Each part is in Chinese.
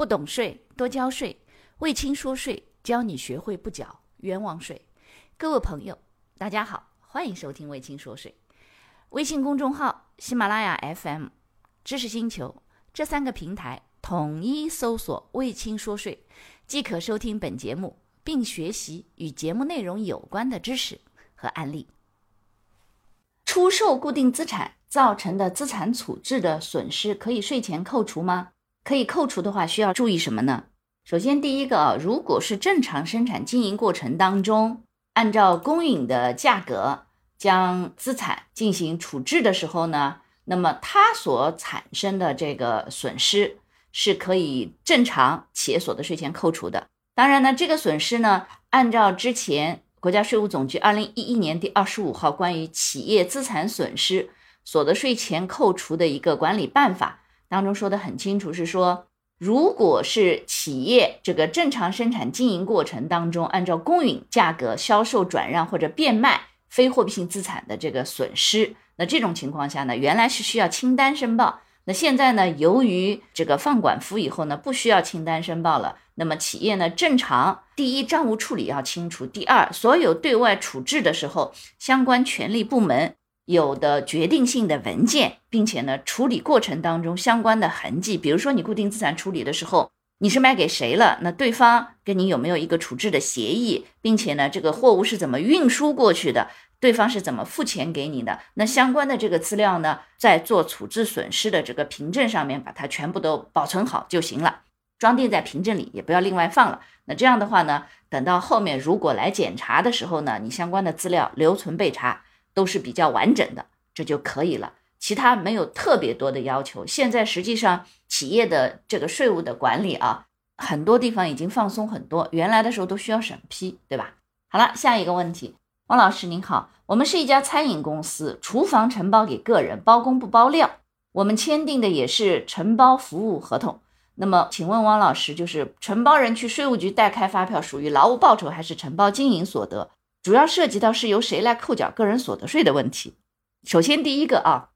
不懂税，多交税。魏青说税，教你学会不缴冤枉税。各位朋友，大家好，欢迎收听魏青说税。微信公众号、喜马拉雅 FM、知识星球这三个平台统一搜索“魏青说税”，即可收听本节目，并学习与节目内容有关的知识和案例。出售固定资产造成的资产处置的损失，可以税前扣除吗？可以扣除的话，需要注意什么呢？首先，第一个啊，如果是正常生产经营过程当中，按照公允的价格将资产进行处置的时候呢，那么它所产生的这个损失是可以正常企业所得税前扣除的。当然呢，这个损失呢，按照之前。国家税务总局二零一一年第二十五号关于企业资产损失所得税前扣除的一个管理办法当中说的很清楚，是说，如果是企业这个正常生产经营过程当中，按照公允价格销售、转让或者变卖非货币性资产的这个损失，那这种情况下呢，原来是需要清单申报。那现在呢，由于这个放管服以后呢，不需要清单申报了。那么企业呢，正常第一账务处理要清楚，第二，所有对外处置的时候，相关权力部门有的决定性的文件，并且呢，处理过程当中相关的痕迹，比如说你固定资产处理的时候，你是卖给谁了？那对方跟你有没有一个处置的协议，并且呢，这个货物是怎么运输过去的？对方是怎么付钱给你的？那相关的这个资料呢，在做处置损失的这个凭证上面，把它全部都保存好就行了，装订在凭证里，也不要另外放了。那这样的话呢，等到后面如果来检查的时候呢，你相关的资料留存备查都是比较完整的，这就可以了。其他没有特别多的要求。现在实际上企业的这个税务的管理啊，很多地方已经放松很多，原来的时候都需要审批，对吧？好了，下一个问题。汪老师您好，我们是一家餐饮公司，厨房承包给个人，包工不包料，我们签订的也是承包服务合同。那么，请问汪老师，就是承包人去税务局代开发票，属于劳务报酬还是承包经营所得？主要涉及到是由谁来扣缴个人所得税的问题。首先，第一个啊，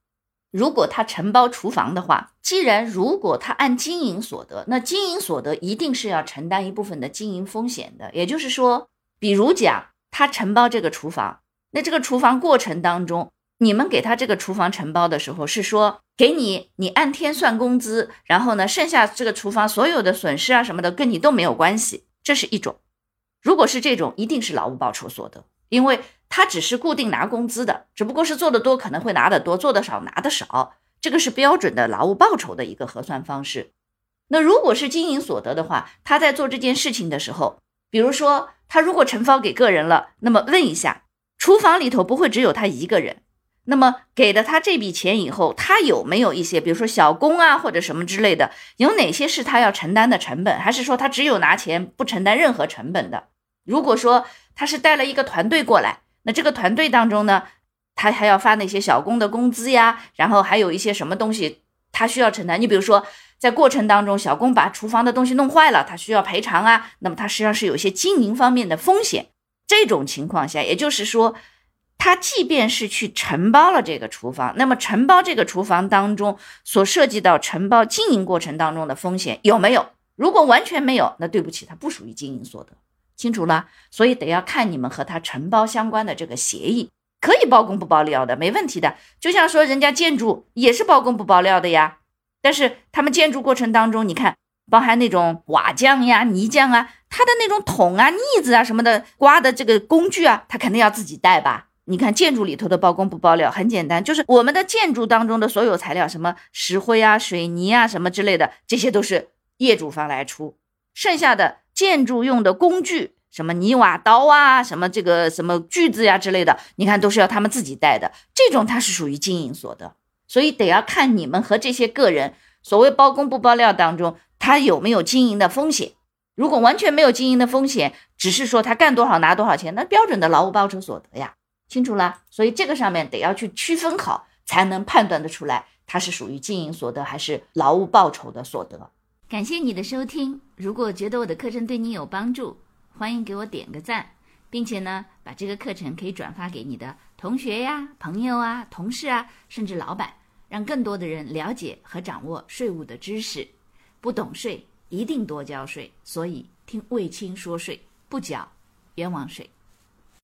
如果他承包厨房的话，既然如果他按经营所得，那经营所得一定是要承担一部分的经营风险的。也就是说，比如讲。他承包这个厨房，那这个厨房过程当中，你们给他这个厨房承包的时候，是说给你，你按天算工资，然后呢，剩下这个厨房所有的损失啊什么的，跟你都没有关系，这是一种。如果是这种，一定是劳务报酬所得，因为他只是固定拿工资的，只不过是做的多可能会拿的多，做的少拿的少，这个是标准的劳务报酬的一个核算方式。那如果是经营所得的话，他在做这件事情的时候。比如说，他如果承包给个人了，那么问一下，厨房里头不会只有他一个人，那么给了他这笔钱以后，他有没有一些，比如说小工啊或者什么之类的，有哪些是他要承担的成本，还是说他只有拿钱不承担任何成本的？如果说他是带了一个团队过来，那这个团队当中呢，他还要发那些小工的工资呀，然后还有一些什么东西他需要承担，你比如说。在过程当中，小工把厨房的东西弄坏了，他需要赔偿啊。那么他实际上是有些经营方面的风险。这种情况下，也就是说，他即便是去承包了这个厨房，那么承包这个厨房当中所涉及到承包经营过程当中的风险有没有？如果完全没有，那对不起，它不属于经营所得。清楚了？所以得要看你们和他承包相关的这个协议，可以包工不包料的，没问题的。就像说人家建筑也是包工不包料的呀。但是他们建筑过程当中，你看，包含那种瓦匠呀、泥匠啊，他的那种桶啊、腻子啊什么的，刮的这个工具啊，他肯定要自己带吧？你看建筑里头的包工不包料，很简单，就是我们的建筑当中的所有材料，什么石灰啊、水泥啊什么之类的，这些都是业主方来出，剩下的建筑用的工具，什么泥瓦刀啊、什么这个什么锯子呀之类的，你看都是要他们自己带的，这种它是属于经营所得。所以得要看你们和这些个人所谓包工不包料当中，他有没有经营的风险。如果完全没有经营的风险，只是说他干多少拿多少钱，那标准的劳务报酬所得呀，清楚了。所以这个上面得要去区分好，才能判断得出来，它是属于经营所得还是劳务报酬的所得。感谢你的收听，如果觉得我的课程对你有帮助，欢迎给我点个赞，并且呢，把这个课程可以转发给你的同学呀、朋友啊、同事啊，甚至老板。让更多的人了解和掌握税务的知识，不懂税一定多交税，所以听卫青说税，不缴冤枉税。